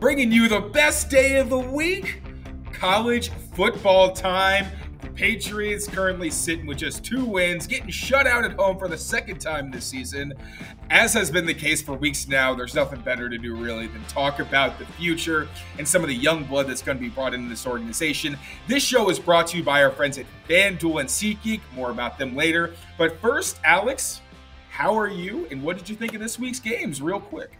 Bringing you the best day of the week college football time. The Patriots currently sitting with just two wins, getting shut out at home for the second time this season. As has been the case for weeks now, there's nothing better to do really than talk about the future and some of the young blood that's going to be brought into this organization. This show is brought to you by our friends at FanDuel and SeatGeek. More about them later. But first, Alex, how are you and what did you think of this week's games, real quick?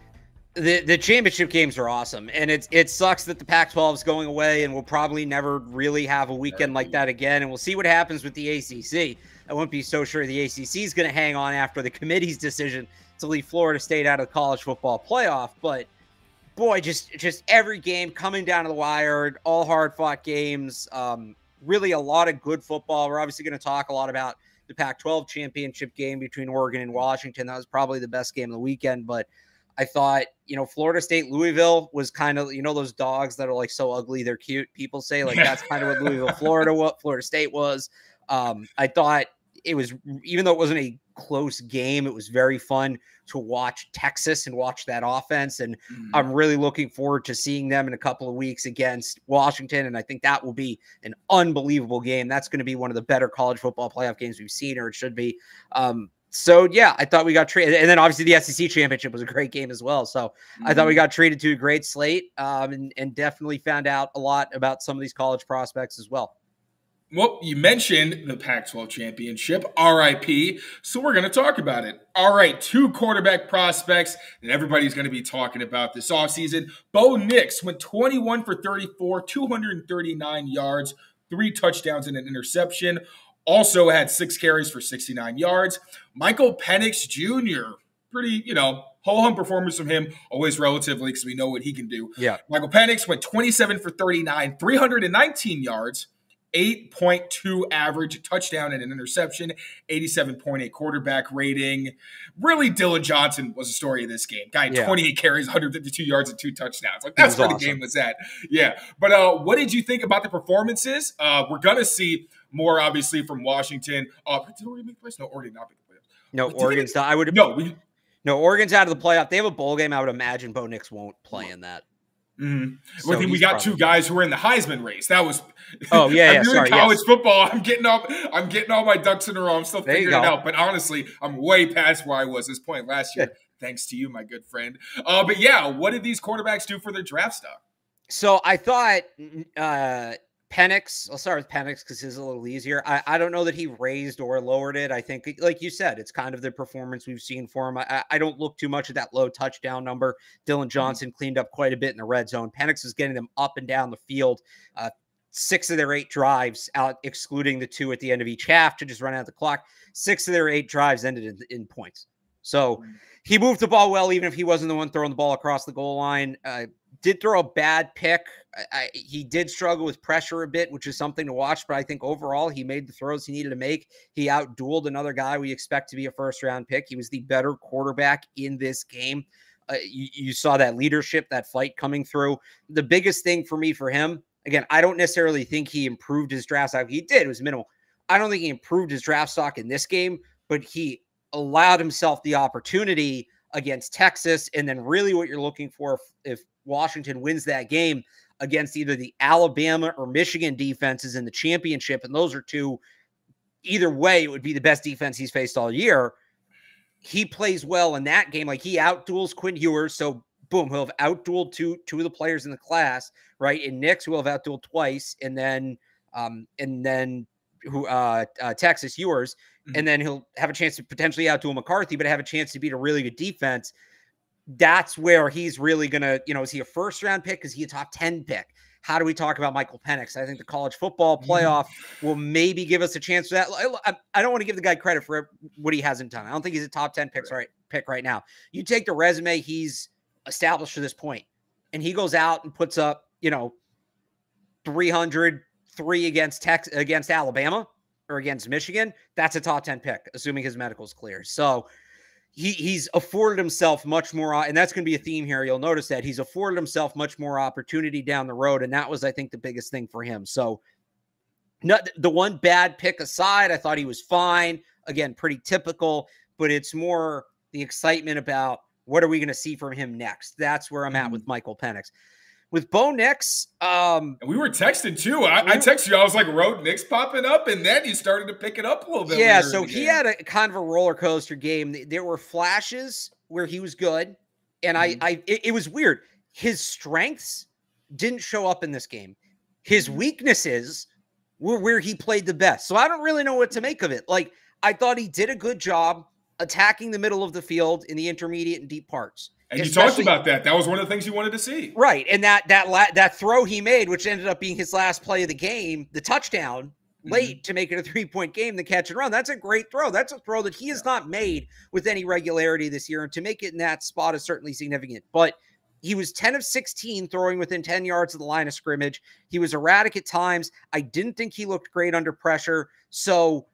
The the championship games are awesome, and it's it sucks that the Pac-12 is going away, and we'll probably never really have a weekend like that again. And we'll see what happens with the ACC. I wouldn't be so sure the ACC is going to hang on after the committee's decision to leave Florida State out of the college football playoff. But boy, just just every game coming down to the wire, all hard fought games. Um, really, a lot of good football. We're obviously going to talk a lot about the Pac-12 championship game between Oregon and Washington. That was probably the best game of the weekend, but I thought, you know, Florida State, Louisville was kind of, you know, those dogs that are like so ugly, they're cute. People say like that's kind of what Louisville, Florida, what Florida State was. Um, I thought it was, even though it wasn't a close game, it was very fun to watch Texas and watch that offense. And mm. I'm really looking forward to seeing them in a couple of weeks against Washington. And I think that will be an unbelievable game. That's going to be one of the better college football playoff games we've seen, or it should be. Um, so yeah, I thought we got treated, and then obviously the SEC championship was a great game as well. So mm-hmm. I thought we mm-hmm. got treated to a great slate, um, and, and definitely found out a lot about some of these college prospects as well. Well, you mentioned the Pac 12 championship, RIP. So we're going to talk about it. All right, two quarterback prospects that everybody's going to be talking about this offseason. Bo Nix went 21 for 34, 239 yards, three touchdowns, and an interception also had six carries for 69 yards. Michael Penix Jr., pretty, you know, whole hum performance from him, always relatively because we know what he can do. Yeah. Michael Penix went 27 for 39, 319 yards, 8.2 average touchdown and an interception, 87.8 quarterback rating. Really, Dillon Johnson was the story of this game. Guy, yeah. 28 carries, 152 yards, and two touchdowns. Like that's where awesome. the game was at. Yeah. But uh, what did you think about the performances? Uh, we're gonna see more obviously from Washington. Uh, did Oregon make the playoffs? No, Oregon not make the playoffs. No, Oregon's not. I would no. We, no, Oregon's out of the playoff. They have a bowl game. I would imagine Bo Nix won't play in that. Mm-hmm. So well, we got probably... two guys who were in the Heisman race. That was oh yeah, yeah, sorry, college yes. football. I'm getting all I'm getting all my ducks in a row. I'm still there figuring it out. But honestly, I'm way past where I was this point last year. Thanks to you, my good friend. Uh, but yeah, what did these quarterbacks do for their draft stock? So I thought uh, Penix, I'll start with Penix because it's a little easier. I, I don't know that he raised or lowered it. I think, like you said, it's kind of the performance we've seen for him. I, I don't look too much at that low touchdown number. Dillon mm-hmm. Johnson cleaned up quite a bit in the red zone. Penix was getting them up and down the field. Uh, six of their eight drives out, excluding the two at the end of each half to just run out the clock. Six of their eight drives ended in, in points. So mm-hmm. he moved the ball well, even if he wasn't the one throwing the ball across the goal line. Uh, did throw a bad pick. I, he did struggle with pressure a bit, which is something to watch. But I think overall, he made the throws he needed to make. He outdueled another guy we expect to be a first round pick. He was the better quarterback in this game. Uh, you, you saw that leadership, that fight coming through. The biggest thing for me for him, again, I don't necessarily think he improved his draft stock. He did, it was minimal. I don't think he improved his draft stock in this game, but he allowed himself the opportunity against Texas. And then, really, what you're looking for if, if Washington wins that game against either the Alabama or Michigan defenses in the championship. And those are two, either way, it would be the best defense he's faced all year. He plays well in that game. Like he outduels Quinn Ewers. So boom, he'll have outdueled two two of the players in the class, right? And Nix will have outdueled twice, and then um, and then who uh, uh Texas Ewers, mm-hmm. and then he'll have a chance to potentially outduel McCarthy, but have a chance to beat a really good defense that's where he's really gonna, you know, is he a first round pick? Is he a top 10 pick? how do we talk about Michael Penix? I think the college football Mm-hmm. playoff will maybe give us a chance for that. I, I don't want to give the guy credit for what he hasn't done. I don't think he's a top 10 picks right pick right now. You take the resume he's established to this point, and he goes out and puts up, you know, 300 three against Texas against Alabama or against Michigan, that's a top 10 pick, assuming his medical's clear. So he he's afforded himself much more, and that's going to be a theme here. You'll notice that he's afforded himself much more opportunity down the road, and that was, I think, the biggest thing for him. So, not the one bad pick aside, I thought he was fine. Again, pretty typical, but it's more the excitement about what are we going to see from him next. That's where I'm at mm-hmm. with Michael Penix. With Bo Nix, um, and we were texting too. I, I texted you. I was like, "Road Nix popping up," and then he started to pick it up a little bit. Yeah, so he had a kind of a roller coaster game. There were flashes where he was good, and I, Mhm. I, it, it was weird. His strengths didn't show up in this game. His Mhm. weaknesses were where he played the best. So I don't really know what to make of it. Like I thought he did a good job attacking the middle of the field in the intermediate and deep parts. And you talked about that. That was one of the things you wanted to see. Right, and that that la- that throw he made, which ended up being his last play of the game, the touchdown mm-hmm. late to make it a three point game, the catch and run. That's a great throw. That's a throw that he has not made with any regularity this year, and to make it in that spot is certainly significant. But he was 10 of 16 throwing within 10 yards of the line of scrimmage. He was erratic at times. I didn't think he looked great under pressure. So,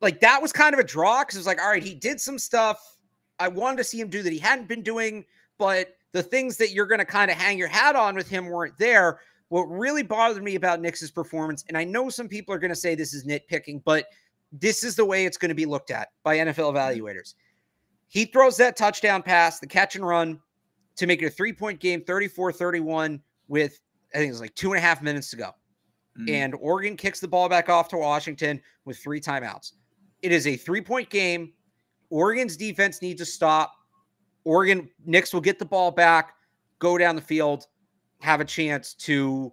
like, that was kind of a draw because it was like, all right, he did some stuff I wanted to see him do that he hadn't been doing, but the things that you're going to kind of hang your hat on with him weren't there. What really bothered me about Nix's performance, and I know some people are going to say this is nitpicking, but this is the way it's going to be looked at by NFL evaluators. He throws that touchdown pass, the catch and run to make it a three point game, 34 31, with I think it was like two and a half minutes to go. Mhm. And Oregon kicks the ball back off to Washington with three timeouts. It is a three point game. Oregon's defense needs to stop. Oregon Nix will get the ball back, go down the field, have a chance to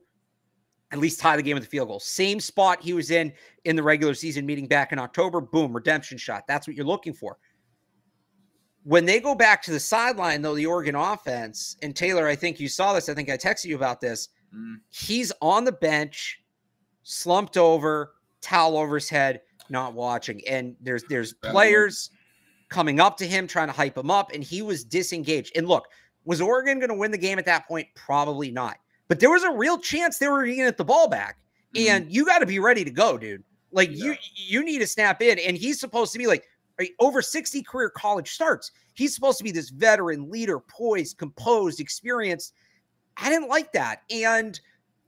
at least tie the game with a field goal. Same spot he was in in the regular season meeting back in October. Boom, redemption shot. That's what you're looking for. When they go back to the sideline, though, the Oregon offense, and Taylor, I think you saw this. I think I texted you about this. Mhm. He's on the bench, slumped over, towel over his head, not watching. And there's there's players coming up to him, trying to hype him up, and he was disengaged. And look, was Oregon going to win the game at that point? Probably not. But there was a real chance they were going to get the ball back. Mhm. And you got to be ready to go, dude. Like you Yeah. you need to snap in. And he's supposed to be like over 60 career college starts. He's supposed to be this veteran leader, poised, composed, experienced. I didn't like that. And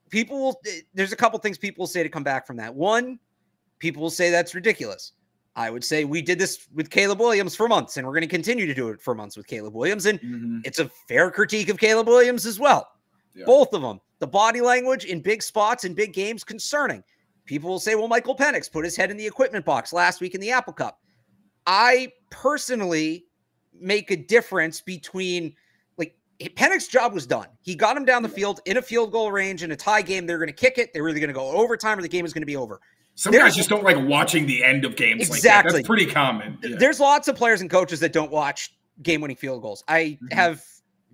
people will eh, there's a couple things people will say to come back from that. One, people will say that's ridiculous. I would say we did this with Caleb Williams for months, and we're going to continue to do it for months with Caleb Williams. And Mhm. it's a fair critique of Caleb Williams as well. Yeah. Both of them. The body language in big spots in big games concerning. People will say, well, Michael Penix put his head in the equipment box last week in the Apple Cup. I personally make a difference between like Penix's job was done. He got him down the field in a field goal range in a tie game. They're going to kick it. They're either going to go overtime or the game is going to be over. Some There's- guys just don't like watching the end of games like that. Exactly. That's pretty common. Yeah. There's lots of players and coaches that don't watch game winning field goals. I Mhm. have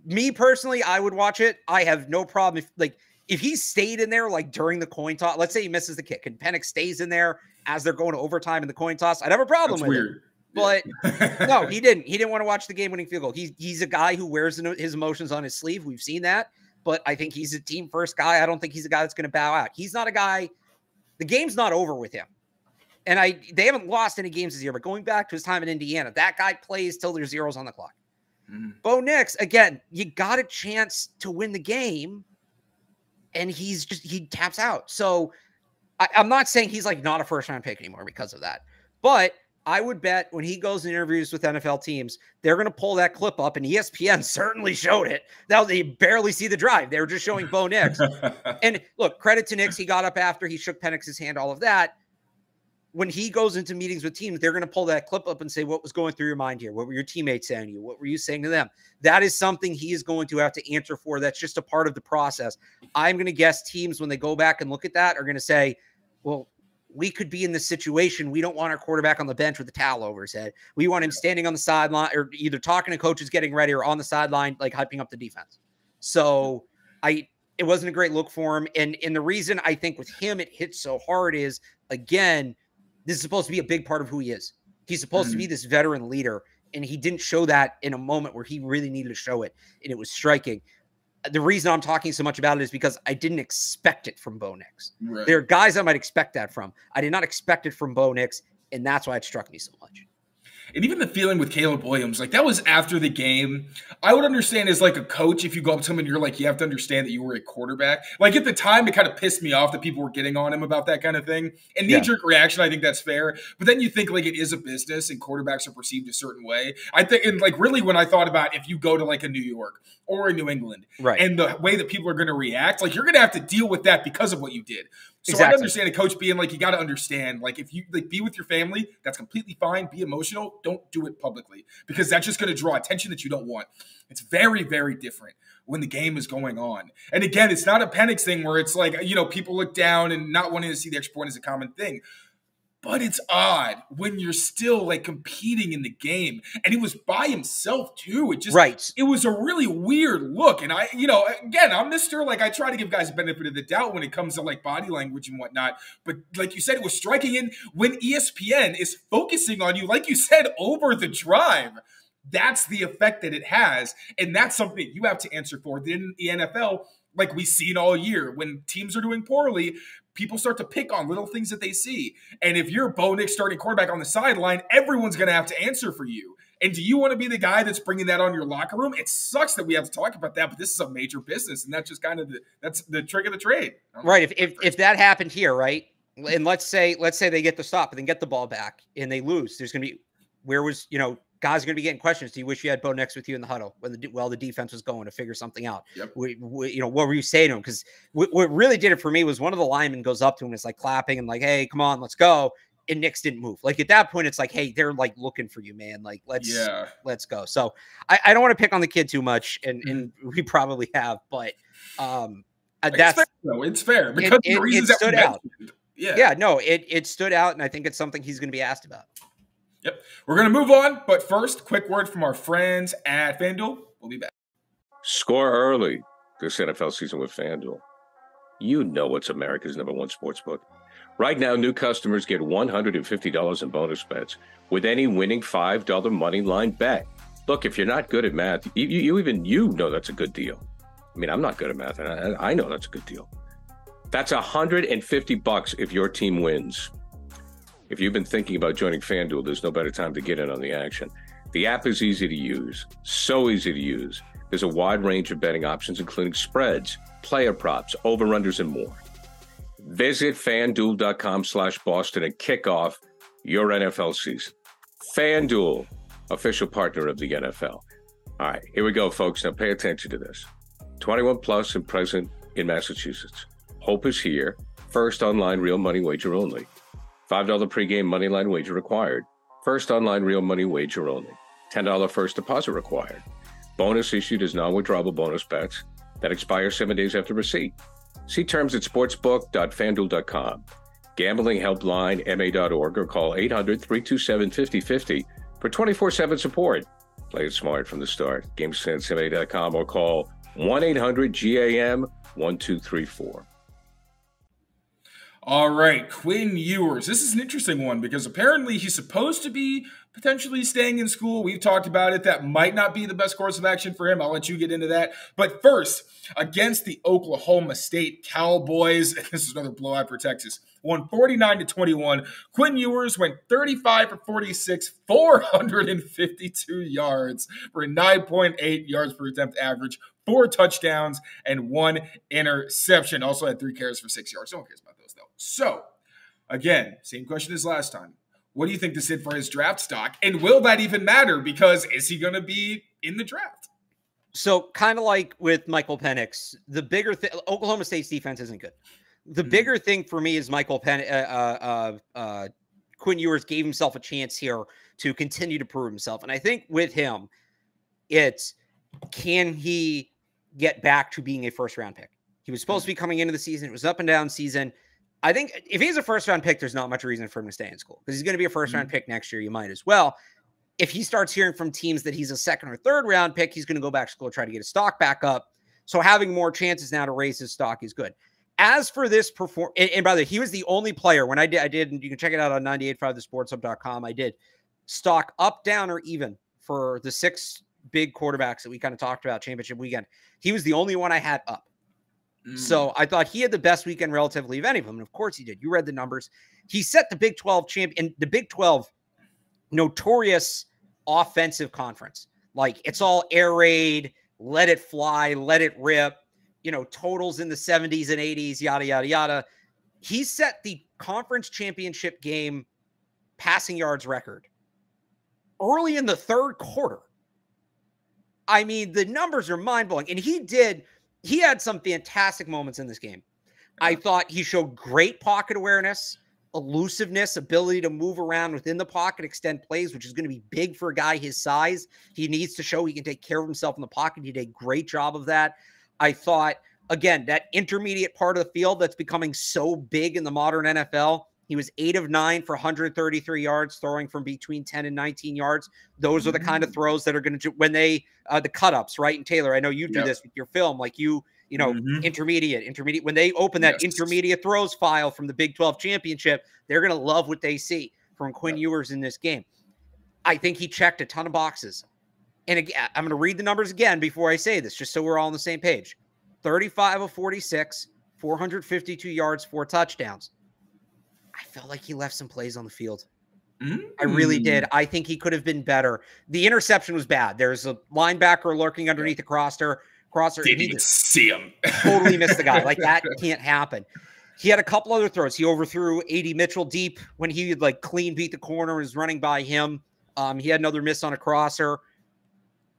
me personally, I would watch it. I have no problem if like if he stayed in there like during the coin toss. Let's say he misses the kick and Penix stays in there as they're going to overtime in the coin toss. I'd have a problem That's with it. weird. But no, he didn't. He didn't want to watch the game winning field goal. He's he's a guy who wears his emotions on his sleeve. We've seen that. But I think he's a team first guy. I don't think he's a guy that's going to bow out. He's not a guy. The game's not over with him. And I they haven't lost any games this year. But going back to his time in Indiana, that guy plays till there's zeros on the clock. Mhm. Bo Nix, again, you got a chance to win the game, and he's just he taps out. So I, I'm not saying he's like not a first round pick anymore because of that. But I would bet when he goes in interviews with NFL teams, they're going to pull that clip up, and ESPN certainly showed it. Now they barely see the drive; they were just showing Bo Nix. and look, credit to Nix, he got up after he shook Penix's hand, all of that. When he goes into meetings with teams, they're going to pull that clip up and say, What was going through your mind here? What were your teammates saying to you? What were you saying to them? That is something he is going to have to answer for. That's just a part of the process. I'm going to guess teams, when they go back and look at that, are going to say, Well, we could be in this situation. We don't want our quarterback on the bench with a towel over his head. We want him standing on the sideline or either talking to coaches, getting ready, or on the sideline, like hyping up the defense. So I it wasn't a great look for him. And and the reason I think with him it hits so hard is again, this is supposed to be a big part of who he is. He's supposed mm-hmm. to be mm-hmm. this veteran leader, and he didn't show that in a moment where he really needed to show it, and it was striking. The reason I'm talking so much about it is because I didn't expect it from Bo Nix. Right. There are guys I might expect that from. I did not expect it from Bo Nix, and that's why it struck me so much and even the feeling with Caleb Williams, like that was after the game. I would understand as like a coach if you go up to him and you're like, you have to understand that you were a quarterback. Like at the time, it kind of pissed me off that people were getting on him about that kind of thing. And knee jerk yeah. reaction, I think that's fair. But then you think like it is a business and quarterbacks are perceived a certain way. I think, and like really, when I thought about if you go to like a New York or a New England, right, and the way that people are going to react, like you're going to have to deal with that because of what you did. So exactly. I understand a coach being like, you got to understand, like, if you like be with your family, that's completely fine. Be emotional. Don't do it publicly because that's just going to draw attention that you don't want. It's very, very different when the game is going on. And again, it's not a panic thing where it's like, you know, people look down and not wanting to see the extra point is a common thing but it's odd when you're still like competing in the game. And he was by himself too. It just right. it was a really weird look. And i you know again i'm mr like i try to give guys a benefit of the doubt when it comes to like body language and whatnot. But like you said it was striking in when espn is focusing on you like you said over the drive. That's the effect that it has. And that's something that you have to answer for. In the nfl like we've seen all year when teams are doing poorly people start to pick on little things that they see. And if you're Bo Nix starting quarterback on the sideline, everyone's going to have to answer for you. And do you want to be the guy that's bringing that on your locker room? It sucks that we have to talk about that, but this is a major business, and that's just kind of the that's the trick of the trade. Right. If if, if that happened here, right, and let's say let's say they get the stop and then get the ball back and they lose, there's going to be where was you know guys are going to be getting questions. Do you wish you had Bo Nix with you in the huddle when the well the defense was going to figure something out? Yep. We, we, you know, what were you saying to him? Because what really did it for me was one of the linemen goes up to him, and it's like clapping and like, "Hey, come on, let's go." And Nix didn't move. Like at that point, it's like, "Hey, they're like looking for you, man. Like let's yeah. let's go." So I, I don't want to pick on the kid too much, and mm-hmm. and we probably have, but um, uh, that's it's fair, it's fair because it, it, it stood out. Yeah, yeah, no, it it stood out, and I think it's something he's going to be asked about. Yep. We're going to move on, but first, quick word from our friends at FanDuel. We'll be back. Score early this NFL season with FanDuel. You know it's America's number one sports book. Right now, new customers get $150 in bonus bets with any winning $5 money line bet. Look, if you're not good at math, you, you even you know that's a good deal. I mean, I'm not good at math, and I, I know that's a good deal. That's 150 bucks if your team wins. If you've been thinking about joining FanDuel, there's no better time to get in on the action. The app is easy to use, so easy to use. There's a wide range of betting options, including spreads, player props, over-unders, and more. Visit fanduel.com slash Boston and kick off your NFL season. FanDuel, official partner of the NFL. All right, here we go, folks. Now pay attention to this. 21 plus and present in Massachusetts. Hope is here. First online real money wager only. $5 pregame moneyline wager required. First online real money wager only. $10 first deposit required. Bonus issued as non withdrawable bonus bets that expire seven days after receipt. See terms at sportsbook.fanduel.com. Gambling helpline ma.org or call 800 327 5050 for 24 7 support. Play it smart from the start. GameSenseMA.com or call 1 800 GAM 1234. All right, Quinn Ewers. This is an interesting one because apparently he's supposed to be potentially staying in school. We've talked about it. That might not be the best course of action for him. I'll let you get into that. But first, against the Oklahoma State Cowboys, and this is another blowout for Texas. Won 49 to 21. Quinn Ewers went 35 for 46, 452 yards for a 9.8 yards per attempt average, four touchdowns, and one interception. Also had three carries for six yards. No one cares about so, again, same question as last time. What do you think this did for his draft stock? And will that even matter? Because is he going to be in the draft? So, kind of like with Michael Penix, the bigger thing, Oklahoma State's defense isn't good. The mm-hmm. bigger thing for me is Michael Penn, uh, uh, uh, uh, Quinn Ewers gave himself a chance here to continue to prove himself. And I think with him, it's can he get back to being a first round pick? He was supposed mm-hmm. to be coming into the season. It was up and down season. I think if he's a first round pick, there's not much reason for him to stay in school because he's going to be a 1st mm-hmm. round pick next year. You might as well. If he starts hearing from teams that he's a second or third round pick, he's going to go back to school, try to get his stock back up. So having more chances now to raise his stock is good. As for this perform, and, and by the way, he was the only player when I did, I did, and you can check it out on 985thesportshub.com. I did stock up, down, or even for the six big quarterbacks that we kind of talked about championship weekend. He was the only one I had up. Mm. So I thought he had the best weekend relatively of any of them. And of course he did. You read the numbers. He set the Big 12 champion, the Big 12 notorious offensive conference. Like it's all air raid, let it fly, let it rip, you know, totals in the 70s and 80s, yada, yada, yada. He set the conference championship game passing yards record early in the third quarter. I mean, the numbers are mind blowing. And he did, he had some fantastic moments in this game. I thought he showed great pocket awareness, elusiveness, ability to move around within the pocket, extend plays, which is going to be big for a guy his size. He needs to show he can take care of himself in the pocket. He did a great job of that. I thought, again, that intermediate part of the field that's becoming so big in the modern NFL. He was eight of nine for 133 yards, throwing from between 10 and 19 yards. Those are the kind of mm. throws that are going to when they uh, the cut ups, right? And Taylor, I know you do yep. this with your film, like you, you know, mm-hmm. intermediate, intermediate. When they open that yes. intermediate throws file from the Big 12 championship, they're going to love what they see from Quinn yep. Ewers in this game. I think he checked a ton of boxes. And again, I'm going to read the numbers again before I say this, just so we're all on the same page. 35 of 46, 452 yards, four touchdowns. I felt like he left some plays on the field. Mm. I really did. Mm. I think he could have been better. The interception was bad. There's a linebacker lurking underneath the crosser. Crosser. Didn't even see him. totally missed the guy. Like that can't happen. He had a couple other throws. He overthrew AD Mitchell deep when he like clean beat the corner and was running by him. Um, he had another miss on a crosser.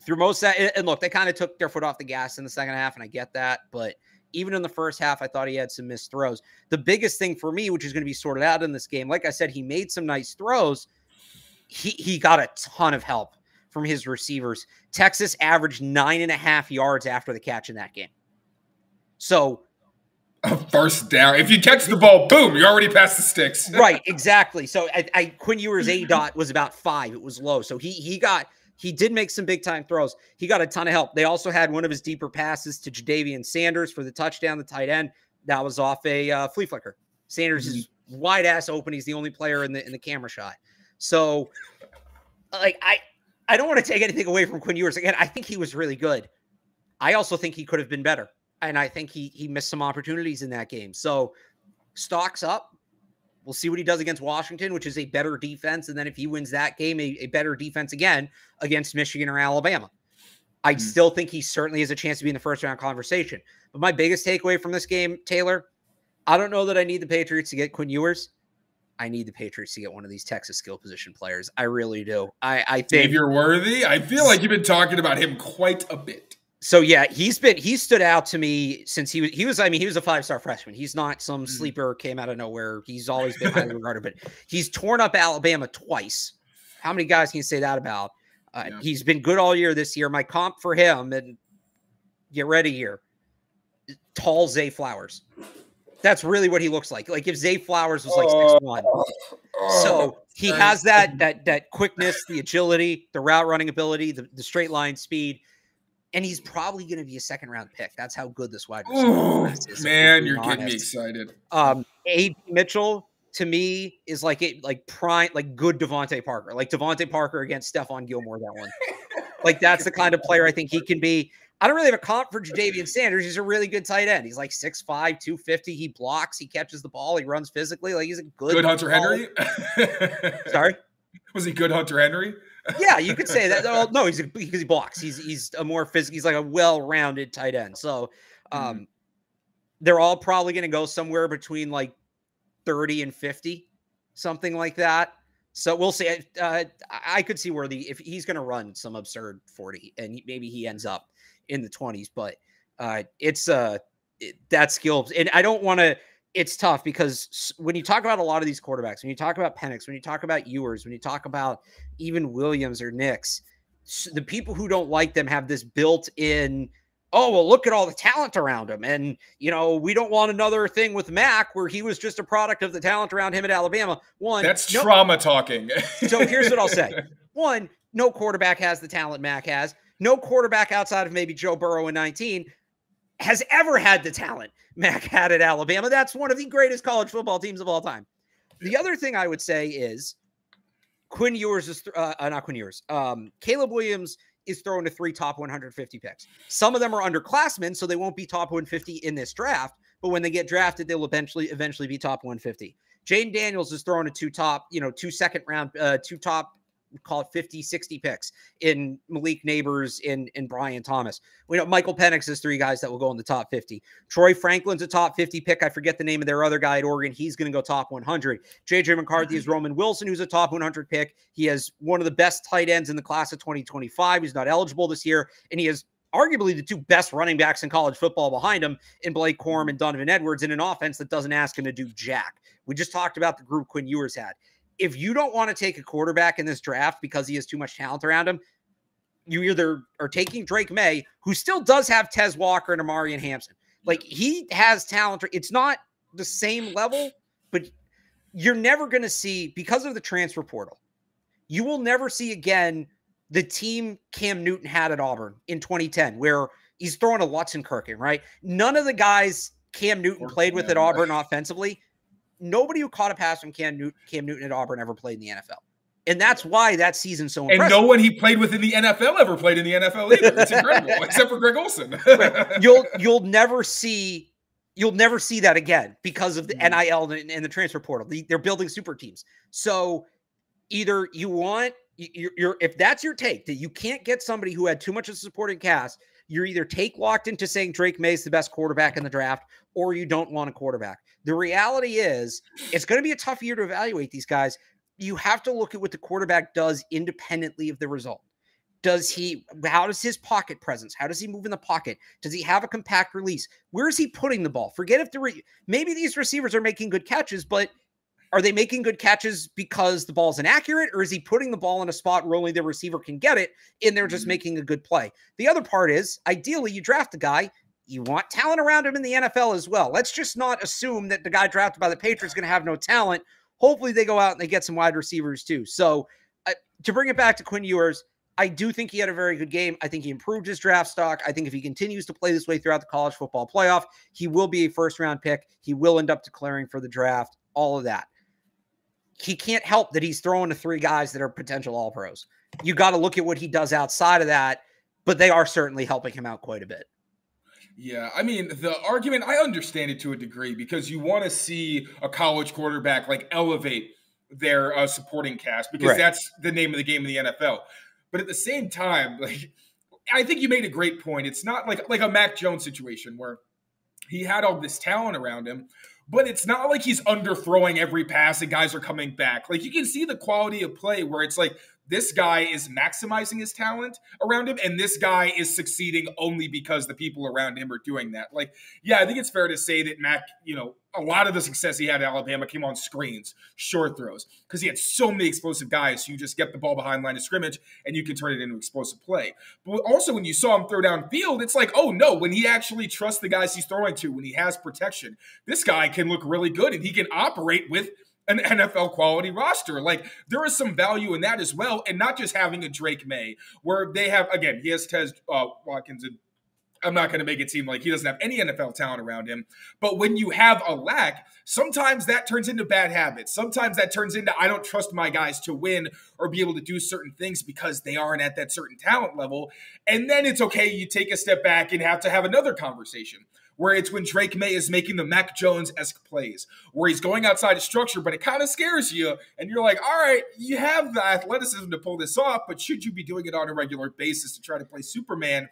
Through most of that, and look, they kind of took their foot off the gas in the second half, and I get that, but even in the first half, I thought he had some missed throws. The biggest thing for me, which is going to be sorted out in this game, like I said, he made some nice throws. He he got a ton of help from his receivers. Texas averaged nine and a half yards after the catch in that game. So a first down. If you catch the ball, boom, you're already past the sticks. right, exactly. So I, I Quinn Ewers aDOT was about five. It was low. So he he got he did make some big time throws. He got a ton of help. They also had one of his deeper passes to Ja'Tavion Sanders for the touchdown, the tight end. That was off a uh, flea flicker. Sanders mm-hmm. is wide ass open. He's the only player in the in the camera shot. So, like I, I don't want to take anything away from Quinn Ewers. Again, I think he was really good. I also think he could have been better, and I think he he missed some opportunities in that game. So, stocks up. We'll see what he does against Washington, which is a better defense. And then if he wins that game, a, a better defense again against Michigan or Alabama. I mm-hmm. still think he certainly has a chance to be in the first round conversation. But my biggest takeaway from this game, Taylor, I don't know that I need the Patriots to get Quinn Ewers. I need the Patriots to get one of these Texas skill position players. I really do. I, I think Xavier Worthy. I feel like you've been talking about him quite a bit so yeah, he's been he stood out to me since he was he was I mean he was a five star freshman. He's not some mm. sleeper came out of nowhere. He's always been highly regarded, but he's torn up Alabama twice. How many guys can you say that about? Uh, yeah. He's been good all year this year. My comp for him and get ready here. Tall Zay Flowers. That's really what he looks like. Like if Zay Flowers was like six one. So he has that that that quickness, the agility, the route running ability, the, the straight line speed and he's probably going to be a second round pick. That's how good this wide receiver is. Man, you're honest. getting me excited. Um, A. Mitchell to me is like it, like prime, like good DeVante Parker, like DeVante Parker against Stephon Gilmore. That one, like that's the kind of player I think he can be. I don't really have a comp for Ja'Tavion Sanders. He's a really good tight end. He's like 6'5, 250. He blocks, he catches the ball, he runs physically. Like he's a good, good Hunter Henry. Sorry, was he good Hunter Henry? Yeah, you could say that. Well, no, he's because he blocks. He's he's a more physical. He's like a well-rounded tight end. So, um, mm-hmm. they're all probably going to go somewhere between like thirty and fifty, something like that. So we'll see. Uh, I could see where the if he's going to run some absurd forty, and maybe he ends up in the twenties. But uh, it's uh it, that skill, and I don't want to it's tough because when you talk about a lot of these quarterbacks, when you talk about Penix, when you talk about Ewers, when you talk about even Williams or Nix, the people who don't like them have this built in, oh, well, look at all the talent around him. And, you know, we don't want another thing with Mac where he was just a product of the talent around him at Alabama. One, that's no, trauma talking. so here's what I'll say one, no quarterback has the talent Mac has. No quarterback outside of maybe Joe Burrow in 19 has ever had the talent Mac had at Alabama. That's one of the greatest college football teams of all time. The other thing I would say is Quinn Ewers is uh, uh, not Quinn Ewers. Um, Caleb Williams is throwing to three top 150 picks. Some of them are underclassmen, so they won't be top 150 in this draft. But when they get drafted, they will eventually eventually be top 150. Jayden Daniels is throwing to two top, you know, two second round, uh, two top call it 50, 60 picks in Malik Nabers in, in Brian Thomas. We know Michael Penix is three guys that will go in the top 50. Troy Franklin's a top 50 pick. I forget the name of their other guy at Oregon. He's going to go top 100. JJ McCarthy is mm-hmm. Roman Wilson, who's a top 100 pick. He has one of the best tight ends in the class of 2025. He's not eligible this year, and he has arguably the two best running backs in college football behind him in Blake Corum and Donovan Edwards in an offense that doesn't ask him to do jack. We just talked about the group Quinn Ewers had if you don't want to take a quarterback in this draft because he has too much talent around him, you either are taking Drake Maye, who still does have Tez Walker and Omarion Hampton. Like he has talent. It's not the same level, but you're never going to see because of the transfer portal. You will never see again the team Cam Newton had at Auburn in 2010, where he's throwing a Lutzenkirchen, right? None of the guys Cam Newton played with at Auburn offensively nobody who caught a pass from Cam Newton, Cam Newton at Auburn ever played in the NFL. And that's why that season's so impressive. And no one he played with in the NFL ever played in the NFL either. It's incredible, except for Greg Olsen. you'll you'll never see you'll never see that again because of the mm-hmm. NIL and, and, the transfer portal. they're building super teams. So either you want you're, you're if that's your take that you can't get somebody who had too much of a supporting cast, you're either take locked into saying Drake Maye is the best quarterback in the draft, or you don't want a quarterback. The reality is, it's going to be a tough year to evaluate these guys. You have to look at what the quarterback does independently of the result. Does he, how does his pocket presence, how does he move in the pocket? Does he have a compact release? Where is he putting the ball? Forget if the, re, maybe these receivers are making good catches, but are they making good catches because the ball's inaccurate, or is he putting the ball in a spot where only the receiver can get it and they're just mm-hmm. making a good play? The other part is ideally you draft a guy you want talent around him in the NFL as well. Let's just not assume that the guy drafted by the Patriots is going to have no talent. Hopefully, they go out and they get some wide receivers too. So, uh, to bring it back to Quinn Ewers, I do think he had a very good game. I think he improved his draft stock. I think if he continues to play this way throughout the college football playoff, he will be a first round pick. He will end up declaring for the draft, all of that. He can't help that he's throwing to three guys that are potential all pros. You got to look at what he does outside of that, but they are certainly helping him out quite a bit. Yeah, I mean, the argument, I understand it to a degree because you want to see a college quarterback like elevate their uh, supporting cast because right. that's the name of the game in the NFL. But at the same time, like, I think you made a great point. It's not like like a Mac Jones situation where he had all this talent around him, but it's not like he's underthrowing every pass and guys are coming back. Like you can see the quality of play where it's like this guy is maximizing his talent around him, and this guy is succeeding only because the people around him are doing that. Like, yeah, I think it's fair to say that Mac, you know, a lot of the success he had at Alabama came on screens, short throws, because he had so many explosive guys. So you just get the ball behind line of scrimmage and you can turn it into explosive play. But also, when you saw him throw down field it's like, oh no, when he actually trusts the guys he's throwing to, when he has protection, this guy can look really good and he can operate with an NFL quality roster. Like there is some value in that as well, and not just having a Drake Maye where they have again he has Tez uh, Watkins and. I'm not going to make it seem like he doesn't have any NFL talent around him. But when you have a lack, sometimes that turns into bad habits. Sometimes that turns into I don't trust my guys to win or be able to do certain things because they aren't at that certain talent level. And then it's okay, you take a step back and have to have another conversation where it's when Drake Maye is making the Mac Jones esque plays, where he's going outside of structure, but it kind of scares you. And you're like, all right, you have the athleticism to pull this off, but should you be doing it on a regular basis to try to play Superman?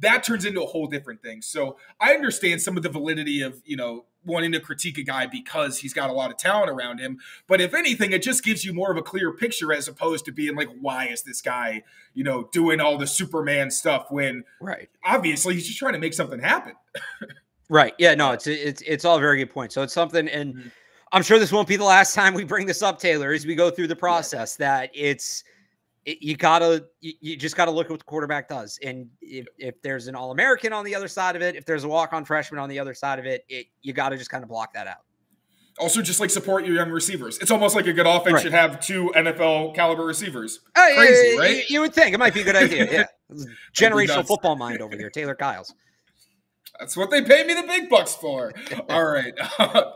That turns into a whole different thing. So I understand some of the validity of, you know, wanting to critique a guy because he's got a lot of talent around him. But if anything, it just gives you more of a clear picture as opposed to being like, why is this guy, you know, doing all the Superman stuff when right obviously he's just trying to make something happen. Right. Yeah. No. It's it's it's all very good point. So it's something, and mm-hmm. I'm sure this won't be the last time we bring this up, Taylor, as we go through the process. That it's it, you gotta you, you, just gotta look at what the quarterback does, and if if there's an All American on the other side of it, if there's a walk on freshman on the other side of it, it you gotta just kind of block that out. Also, just like support your young receivers. It's almost like a good offense right. should have two NFL caliber receivers. Uh, Crazy, right? You, you would think it might be a good idea. Yeah, generational football mind over here, Taylor Kyles. That's what they pay me the big bucks for. All right.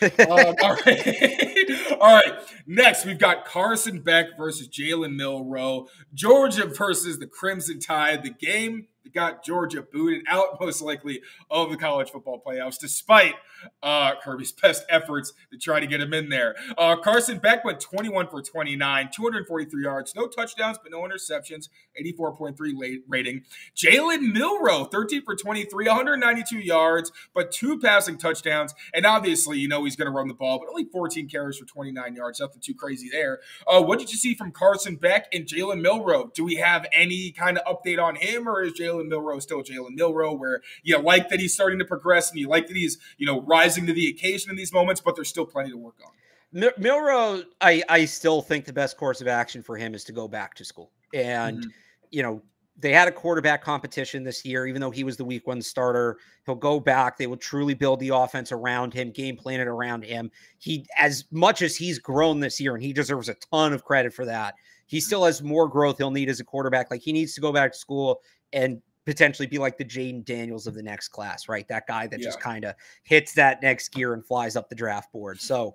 um, all right. all right. Next, we've got Carson Beck versus Jalen Milroe. Georgia versus the Crimson Tide. The game got Georgia booted out, most likely, of the college football playoffs, despite uh, Kirby's best efforts to try to get him in there. Uh, Carson Beck went 21 for 29, 243 yards, no touchdowns, but no interceptions, 84.3 rating. Jalen Milroe, 13 for 23, 192 yards, but two passing touchdowns. And obviously, you know he's going to run the ball, but only 14 carries for 29 yards. Nothing too crazy there. Uh, what did you see from Carson Beck and Jalen Milroe? Do we have any kind of update on him, or is Jalen Milroe still Jalen Milroe, where you like that he's starting to progress and you like that he's, you know, rising to the occasion in these moments, but there's still plenty to work on. Mil- Milroe, I, I still think the best course of action for him is to go back to school. And, mm-hmm. you know, they had a quarterback competition this year, even though he was the week one starter. He'll go back. They will truly build the offense around him, game plan it around him. He, as much as he's grown this year, and he deserves a ton of credit for that, he still has more growth he'll need as a quarterback. Like he needs to go back to school and potentially be like the Jayden Daniels of the next class, right? That guy that yeah. just kind of hits that next gear and flies up the draft board. So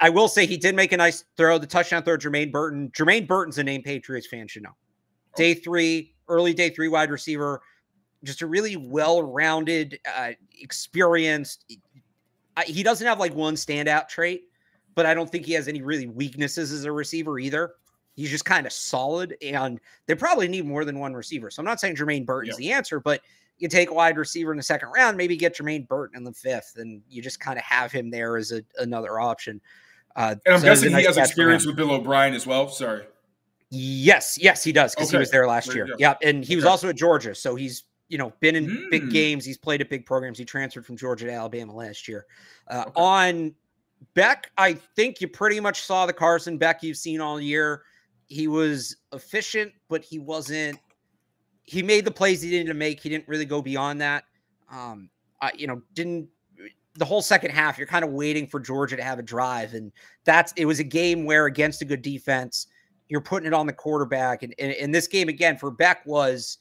I will say he did make a nice throw, the touchdown throw, Jermaine Burton. Jermaine Burton's a name Patriots fan should know. Day three, early day three wide receiver, just a really well-rounded, uh, experienced. He doesn't have like one standout trait, but I don't think he has any really weaknesses as a receiver either. He's just kind of solid, and they probably need more than one receiver. So I'm not saying Jermaine Burton's yep. the answer, but you take a wide receiver in the second round, maybe get Jermaine Burton in the fifth, and you just kind of have him there as a, another option. Uh, and I'm so guessing nice he has experience with Bill O'Brien as well. Sorry. Yes, yes, he does because okay. he was there last there year. Yeah, and he okay. was also at Georgia, so he's you know been in mm. big games. He's played at big programs. He transferred from Georgia to Alabama last year. Uh, okay. On Beck, I think you pretty much saw the Carson Beck you've seen all year he was efficient, but he wasn't. He made the plays he needed to make. He didn't really go beyond that. Um, I, you know, didn't the whole second half. You're kind of waiting for Georgia to have a drive, and that's it was a game where against a good defense, you're putting it on the quarterback. And in this game again for Beck was,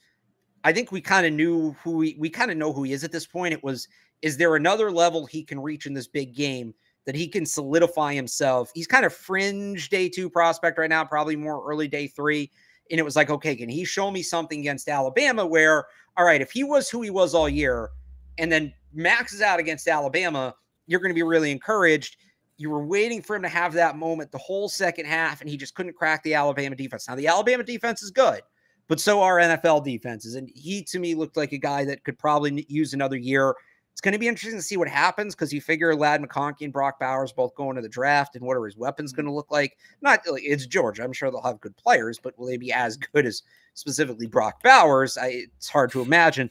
I think we kind of knew who we we kind of know who he is at this point. It was, is there another level he can reach in this big game? that he can solidify himself. He's kind of fringe day two prospect right now, probably more early day three. And it was like, okay, can he show me something against Alabama where, all right, if he was who he was all year and then maxes out against Alabama, you're going to be really encouraged. You were waiting for him to have that moment the whole second half, and he just couldn't crack the Alabama defense. Now, the Alabama defense is good, but so are NFL defenses. And he, to me, looked like a guy that could probably use another year it's going to be interesting to see what happens because you figure Ladd McConkey and Brock Bowers both going to the draft, and what are his weapons going to look like? Not it's Georgia. I'm sure they'll have good players, but will they be as good as specifically Brock Bowers? I, it's hard to imagine.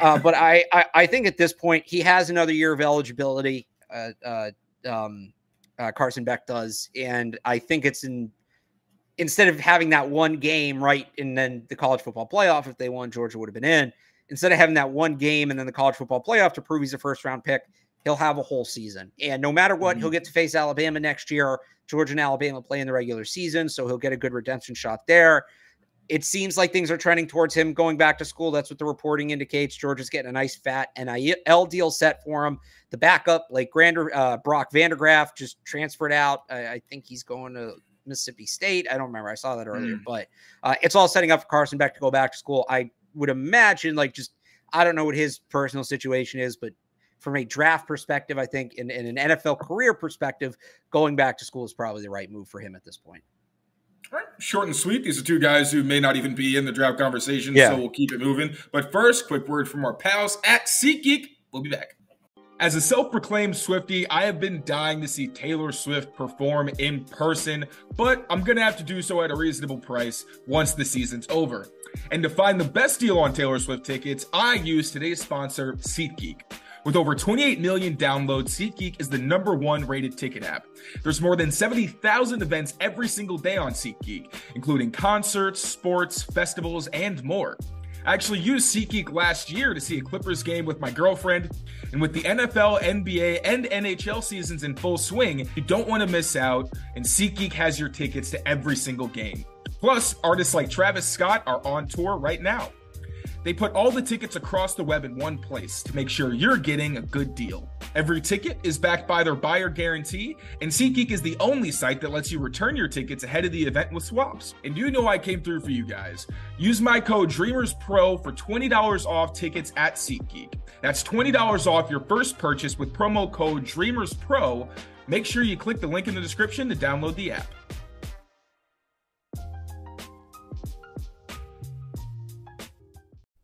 Uh, but I, I, I think at this point he has another year of eligibility. Uh, uh, um, uh, Carson Beck does, and I think it's in instead of having that one game right, and then the college football playoff. If they won, Georgia would have been in instead of having that one game and then the college football playoff to prove he's a first round pick, he'll have a whole season. And no matter what, mm-hmm. he'll get to face Alabama next year. Georgia and Alabama play in the regular season, so he'll get a good redemption shot there. It seems like things are trending towards him going back to school. That's what the reporting indicates. Georgia's getting a nice fat NIL deal set for him. The backup, like Grander, uh, Brock Vandagriff, just transferred out. I, I, think he's going to Mississippi State. I don't remember. I saw that earlier, mm. but uh, it's all setting up for Carson Beck to go back to school. I would imagine like just I don't know what his personal situation is, but from a draft perspective, I think in, in, an NFL career perspective, going back to school is probably the right move for him at this point. All right, short and sweet. These are two guys who may not even be in the draft conversation, yeah. so we'll keep it moving. But first, quick word from our pals at SeatGeek. We'll be back. As a self proclaimed Swiftie, I have been dying to see Taylor Swift perform in person, but I'm going to have to do so at a reasonable price once the season's over. And to find the best deal on Taylor Swift tickets, I use today's sponsor, SeatGeek. With over 28 million downloads, SeatGeek is the number one rated ticket app. There's more than 70,000 events every single day on SeatGeek, including concerts, sports, festivals, and more. I actually used SeatGeek last year to see a Clippers game with my girlfriend. And with the NFL, NBA, and NHL seasons in full swing, you don't want to miss out, and SeatGeek has your tickets to every single game. Plus, artists like Travis Scott are on tour right now. They put all the tickets across the web in one place to make sure you're getting a good deal. Every ticket is backed by their buyer guarantee, and SeatGeek is the only site that lets you return your tickets ahead of the event with swaps. And you know I came through for you guys. Use my code DREAMERSPRO for $20 off tickets at SeatGeek. That's $20 off your first purchase with promo code DREAMERSPRO. Make sure you click the link in the description to download the app.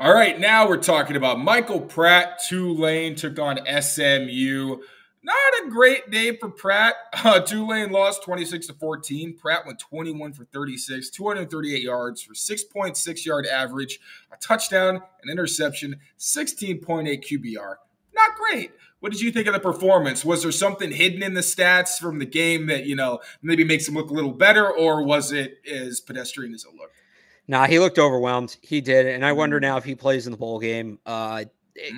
All right, now we're talking about Michael Pratt. Tulane took on SMU. Not a great day for Pratt. Uh, Tulane lost 26 to 14. Pratt went 21 for 36, 238 yards for 6.6 yard average, a touchdown, an interception, 16.8 QBR. Not great. What did you think of the performance? Was there something hidden in the stats from the game that, you know, maybe makes him look a little better, or was it as pedestrian as it looked? Nah, he looked overwhelmed. He did, and I wonder Mm. now if he plays in the bowl game. Uh,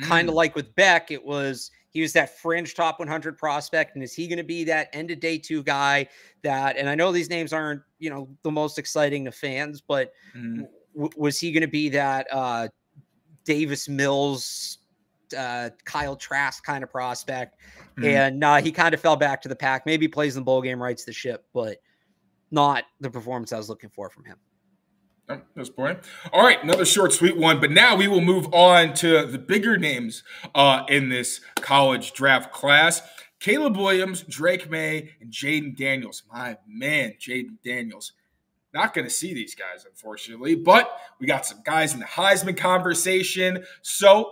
kind Mm. of like with Beck, it was he was that fringe top 100 prospect, and is he going to be that end of day two guy? That, and I know these names aren't you know the most exciting to fans, but Mm. w- was he going to be that uh, Davis Mills, uh, Kyle Trask kind of prospect? Mhm. And nah, he kind of fell back to the pack. Maybe plays in the bowl game, rights the ship, but not the performance I was looking for from him. That's boring. All right, another short, sweet one. But now we will move on to the bigger names uh, in this college draft class. Caleb Williams, Drake Maye, and Jayden Daniels. My man, Jayden Daniels. Not going to see these guys, unfortunately, but we got some guys in the Heisman conversation. So,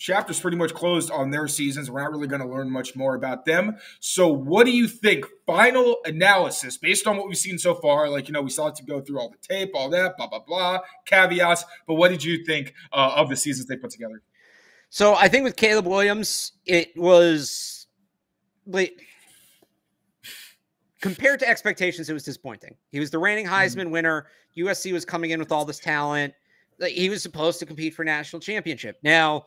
chapter's pretty much closed on their seasons. We're not really going to learn much more about them. So, what do you think? Final analysis based on what we've seen so far. Like, you know, we saw it to go through all the tape, all that, blah, blah, blah, caveats. But what did you think uh, of the seasons they put together? So I think with Caleb Williams, it was like compared to expectations, it was disappointing. He was the reigning Heisman winner. USC was coming in with all this talent. Like, he was supposed to compete for national championship. Now,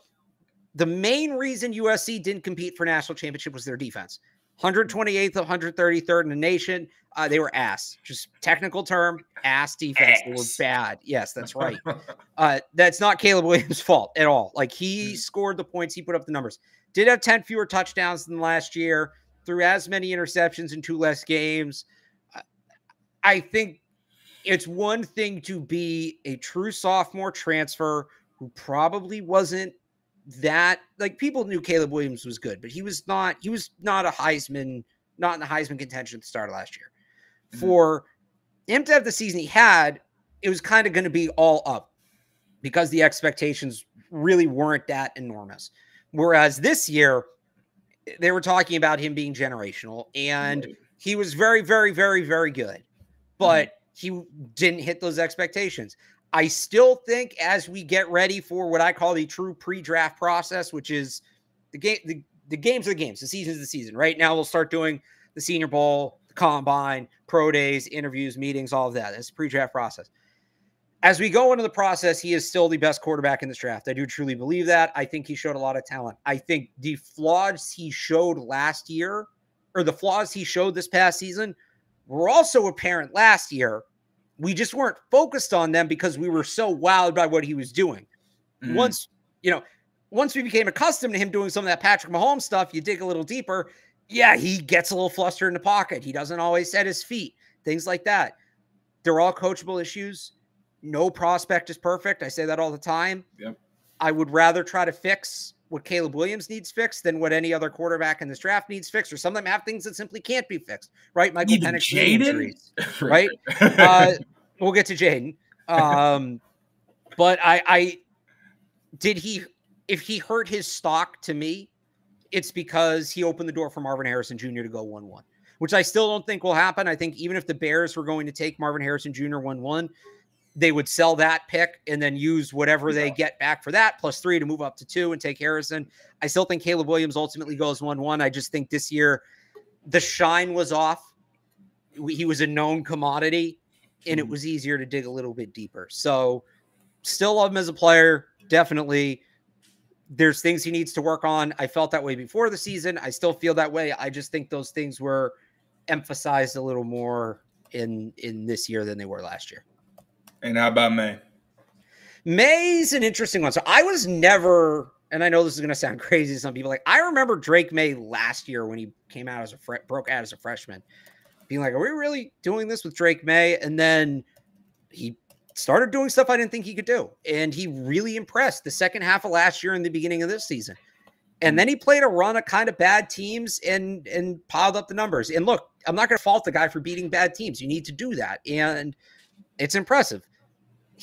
the main reason USC didn't compete for national championship was their defense. 128th, 133rd in the nation. Uh, they were ass. Just technical term, ass defense. They were bad. Yes, that's right. Uh, that's not Caleb Williams' fault at all. Like he Mm. scored the points, he put up the numbers. Did have 10 fewer touchdowns than last year, threw as many interceptions in two less games. I think it's one thing to be a true sophomore transfer who probably wasn't that like people knew Caleb Williams was good, but he was not he was not a Heisman, not in the Heisman contention at the start of last year. Mhm. For him to have the season he had, it was kind of going to be all up because the expectations really weren't that enormous. Whereas this year, they were talking about him being generational, and Right. he was very, very, very, very good, but he didn't hit those expectations. I still think as we get ready for what I call the true pre-draft process, which is the game, the, the games are the games, the season is the season. Right now, we'll start doing the Senior Bowl, the Combine, pro days, interviews, meetings, all of that. That's pre-draft process. As we go into the process, he is still the best quarterback in this draft. I do truly believe that. I think he showed a lot of talent. I think the flaws he showed last year, or the flaws he showed this past season, were also apparent last year. We just weren't focused on them because we were so wowed by what he was doing. Mhm. Once, you know, once we became accustomed to him doing some of that Patrick Mahomes stuff, you dig a little deeper. Yeah, he gets a little flustered in the pocket. He doesn't always set his feet, things like that. They're all coachable issues. No prospect is perfect. I say that all the time. Yep. I would rather try to fix what Caleb Williams needs fixed than what any other quarterback in this draft needs fixed, or some of them have things that simply can't be fixed, right? Michael Even Penix injuries right? uh, we'll get to Jayden. Um, but I, I did he if he hurt his stock to me, it's because he opened the door for Marvin Harrison Jr. to go one one, which I still don't think will happen. I think even if the Bears were going to take Marvin Harrison Jr. one one, they would sell that pick and then use whatever they get back for that plus three to move up to two and take Harrison. I still think Caleb Williams ultimately goes 1 1. I just think this year the shine was off. He was a known commodity and it mm-hmm. was easier to dig a little bit deeper. So, still love him as a player. Definitely. There's things he needs to work on. I felt that way before the season. I still feel that way. I just think those things were emphasized a little more in in this year than they were last year. And how about Maye? Maye's an interesting one. So I was never, and I know this is going to sound crazy to some people. Like I remember Drake Maye last year when he came out as a broke out as a freshman, being like, "Are we really doing this with Drake Maye?" And then he started doing stuff I didn't think he could do, and he really impressed the second half of last year and the beginning of this season. And then he played a run of kind of bad teams and and piled up the numbers. And look, I'm not going to fault the guy for beating bad teams. You need to do that, and it's impressive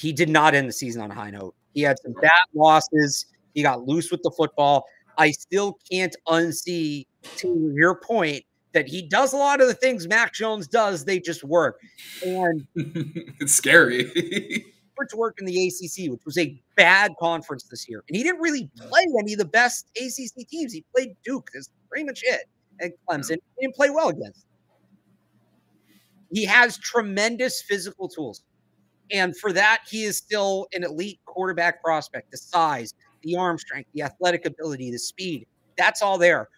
he did not end the season on a high note. He had some bad losses. He got loose with the football. I still can't unsee, to your point, that he does a lot of the things Mac Jones does. They just work. And it's scary. to work in the ACC, which was a bad conference this year. And he didn't really play any of the best ACC teams. He played Duke. That's pretty much it. And Clemson. He didn't play well against. He has tremendous physical tools. And for that, he is still an elite quarterback prospect. The size, the arm strength, the athletic ability, the speed, that's all there.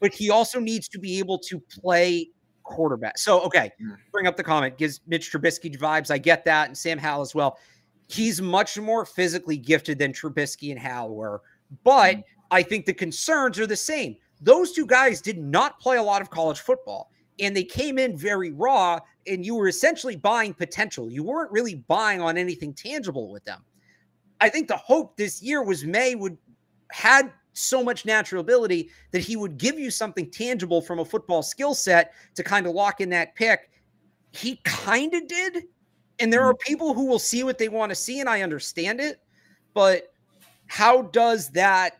But he also needs to be able to play quarterback. So, okay, hmm. bring up the comment, gives Mitch Trubisky vibes. I get that. And Sam Howell as well. He's much more physically gifted than Trubisky and Howell were. But mm I think the concerns are the same. Those two guys did not play a lot of college football and they came in very raw and you were essentially buying potential. You weren't really buying on anything tangible with them. I think the hope this year was Maye would had so much natural ability that he would give you something tangible from a football skill set to kind of lock in that pick. He kind of did. And there are mm-hmm. people who will see what they want to see, and I understand it. But how does that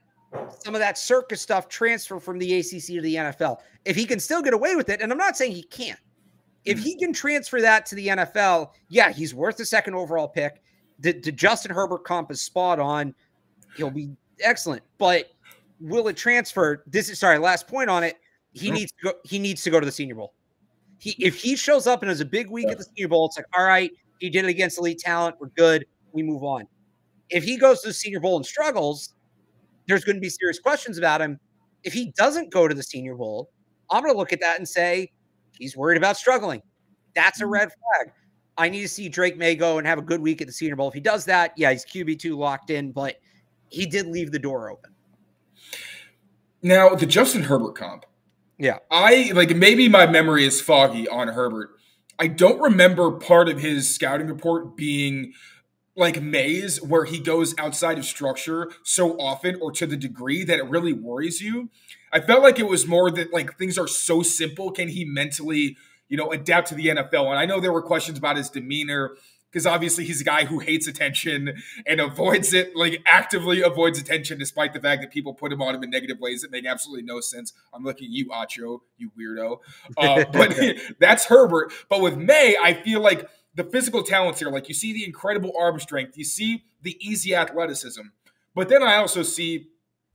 some of that circus stuff transfer from the ACC to the NFL? If he can still get away with it, and I'm not saying he can't, if mm-hmm. he can transfer that to the NFL, yeah, he's worth the second overall pick. The, the Justin Herbert comp is spot on. He'll be excellent. But will it transfer? This is sorry, last point on it. He mm-hmm. needs to go, he needs to go to the senior bowl. He if he shows up and has a big week at the senior bowl, it's like, all right, he did it against elite talent. We're good. We move on. If he goes to the senior bowl and struggles, there's going to be serious questions about him. If he doesn't go to the senior bowl, I'm going to look at that and say, He's worried about struggling. That's a mm-hmm. red flag. I need to see Drake Maye go and have a good week at the Senior Bowl. If he does that, yeah, he's QB2 locked in, but he did leave the door open. Now, the Justin Herbert comp. Yeah. I like maybe my memory is foggy on Herbert. I don't remember part of his scouting report being like Maye's where he goes outside of structure so often or to the degree that it really worries you. I felt like it was more that like things are so simple. Can he mentally, you know, adapt to the NFL? And I know there were questions about his demeanor because obviously he's a guy who hates attention and avoids it, like actively avoids attention, despite the fact that people put him on him in negative ways that make absolutely no sense. I'm looking at you, Acho, you weirdo. Uh, but that's Herbert. But with Maye, I feel like the physical talents here, like you see the incredible arm strength, you see the easy athleticism. But then I also see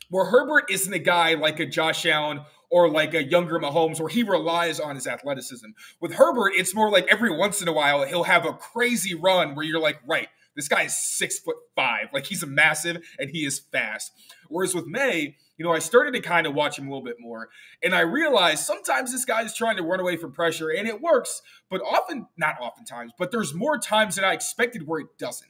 where Herbert isn't a guy like a Josh Allen or like a younger Mahomes where he relies on his athleticism. With Herbert, it's more like every once in a while he'll have a crazy run where you're like, right, this guy is six foot five. Like he's a massive and he is fast. Whereas with Maye, you know, I started to kind of watch him a little bit more. And I realized sometimes this guy is trying to run away from pressure and it works, but often, not oftentimes, but there's more times than I expected where it doesn't.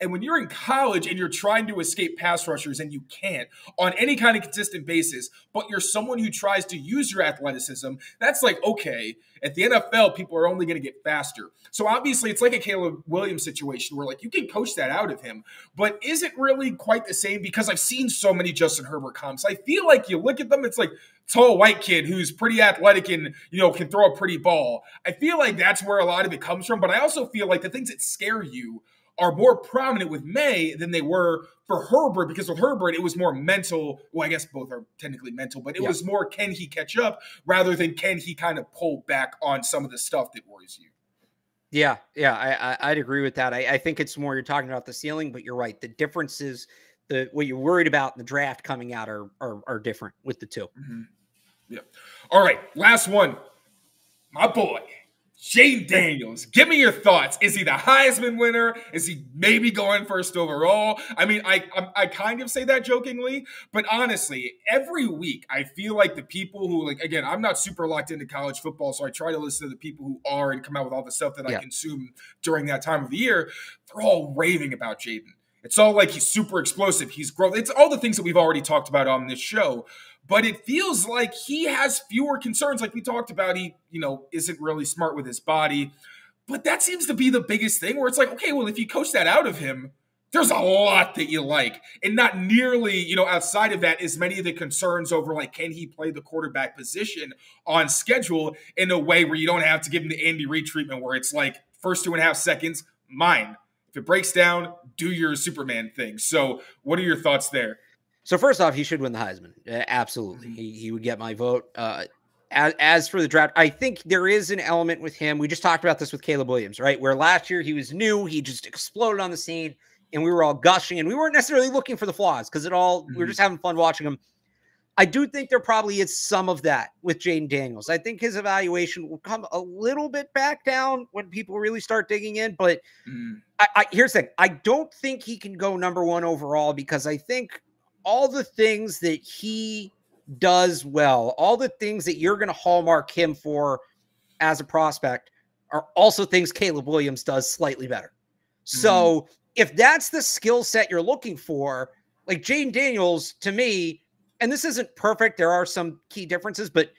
And when you're in college and you're trying to escape pass rushers and you can't on any kind of consistent basis, but you're someone who tries to use your athleticism, that's like, okay, at the NFL, people are only going to get faster. So obviously, it's like a Caleb Williams situation where like you can coach that out of him, but is it really quite the same? Because I've seen so many Justin Herbert comps. I feel like you look at them, it's like tall white kid who's pretty athletic and you know can throw a pretty ball. I feel like that's where a lot of it comes from, but I also feel like the things that scare you are more prominent with Maye than they were for Herbert because with Herbert it was more mental. Well, I guess both are technically mental, but it yeah. was more can he catch up rather than can he kind of pull back on some of the stuff that worries you. Yeah, yeah, I, I would agree with that. I, I think it's more you're talking about the ceiling, but you're right. The differences, the what you're worried about in the draft coming out are are, are different with the 2 mm-hmm. Yeah. All right, last one. My boy, Jayden Daniels, give me your thoughts. Is he the Heisman winner? Is he maybe going first overall? I mean, I, I, I kind of say that jokingly, but honestly, every week I feel like the people who like again, I'm not super locked into college football, so I try to listen to the people who are and come out with all the stuff that yeah. I consume during that time of the year. They're all raving about Jayden. It's all like he's super explosive. He's growth. It's all the things that we've already talked about on this show but it feels like he has fewer concerns like we talked about he you know isn't really smart with his body but that seems to be the biggest thing where it's like okay well if you coach that out of him there's a lot that you like and not nearly you know outside of that as many of the concerns over like can he play the quarterback position on schedule in a way where you don't have to give him the andy reid treatment where it's like first two and a half seconds mine if it breaks down do your superman thing so what are your thoughts there so first off, he should win the Heisman. Absolutely, mm-hmm. he, he would get my vote. Uh, as, as for the draft, I think there is an element with him. We just talked about this with Caleb Williams, right? Where last year he was new, he just exploded on the scene, and we were all gushing, and we weren't necessarily looking for the flaws because it all mm-hmm. we were just having fun watching him. I do think there probably is some of that with Jayden Daniels. I think his evaluation will come a little bit back down when people really start digging in. But mm. I, I, here's the thing: I don't think he can go number one overall because I think all the things that he does well, all the things that you're going to hallmark him for as a prospect are also things Caleb Williams does slightly better. So mm-hmm. if that's the skill set you're looking for, like Jayden Daniels to me, and this isn't perfect, there are some key differences, but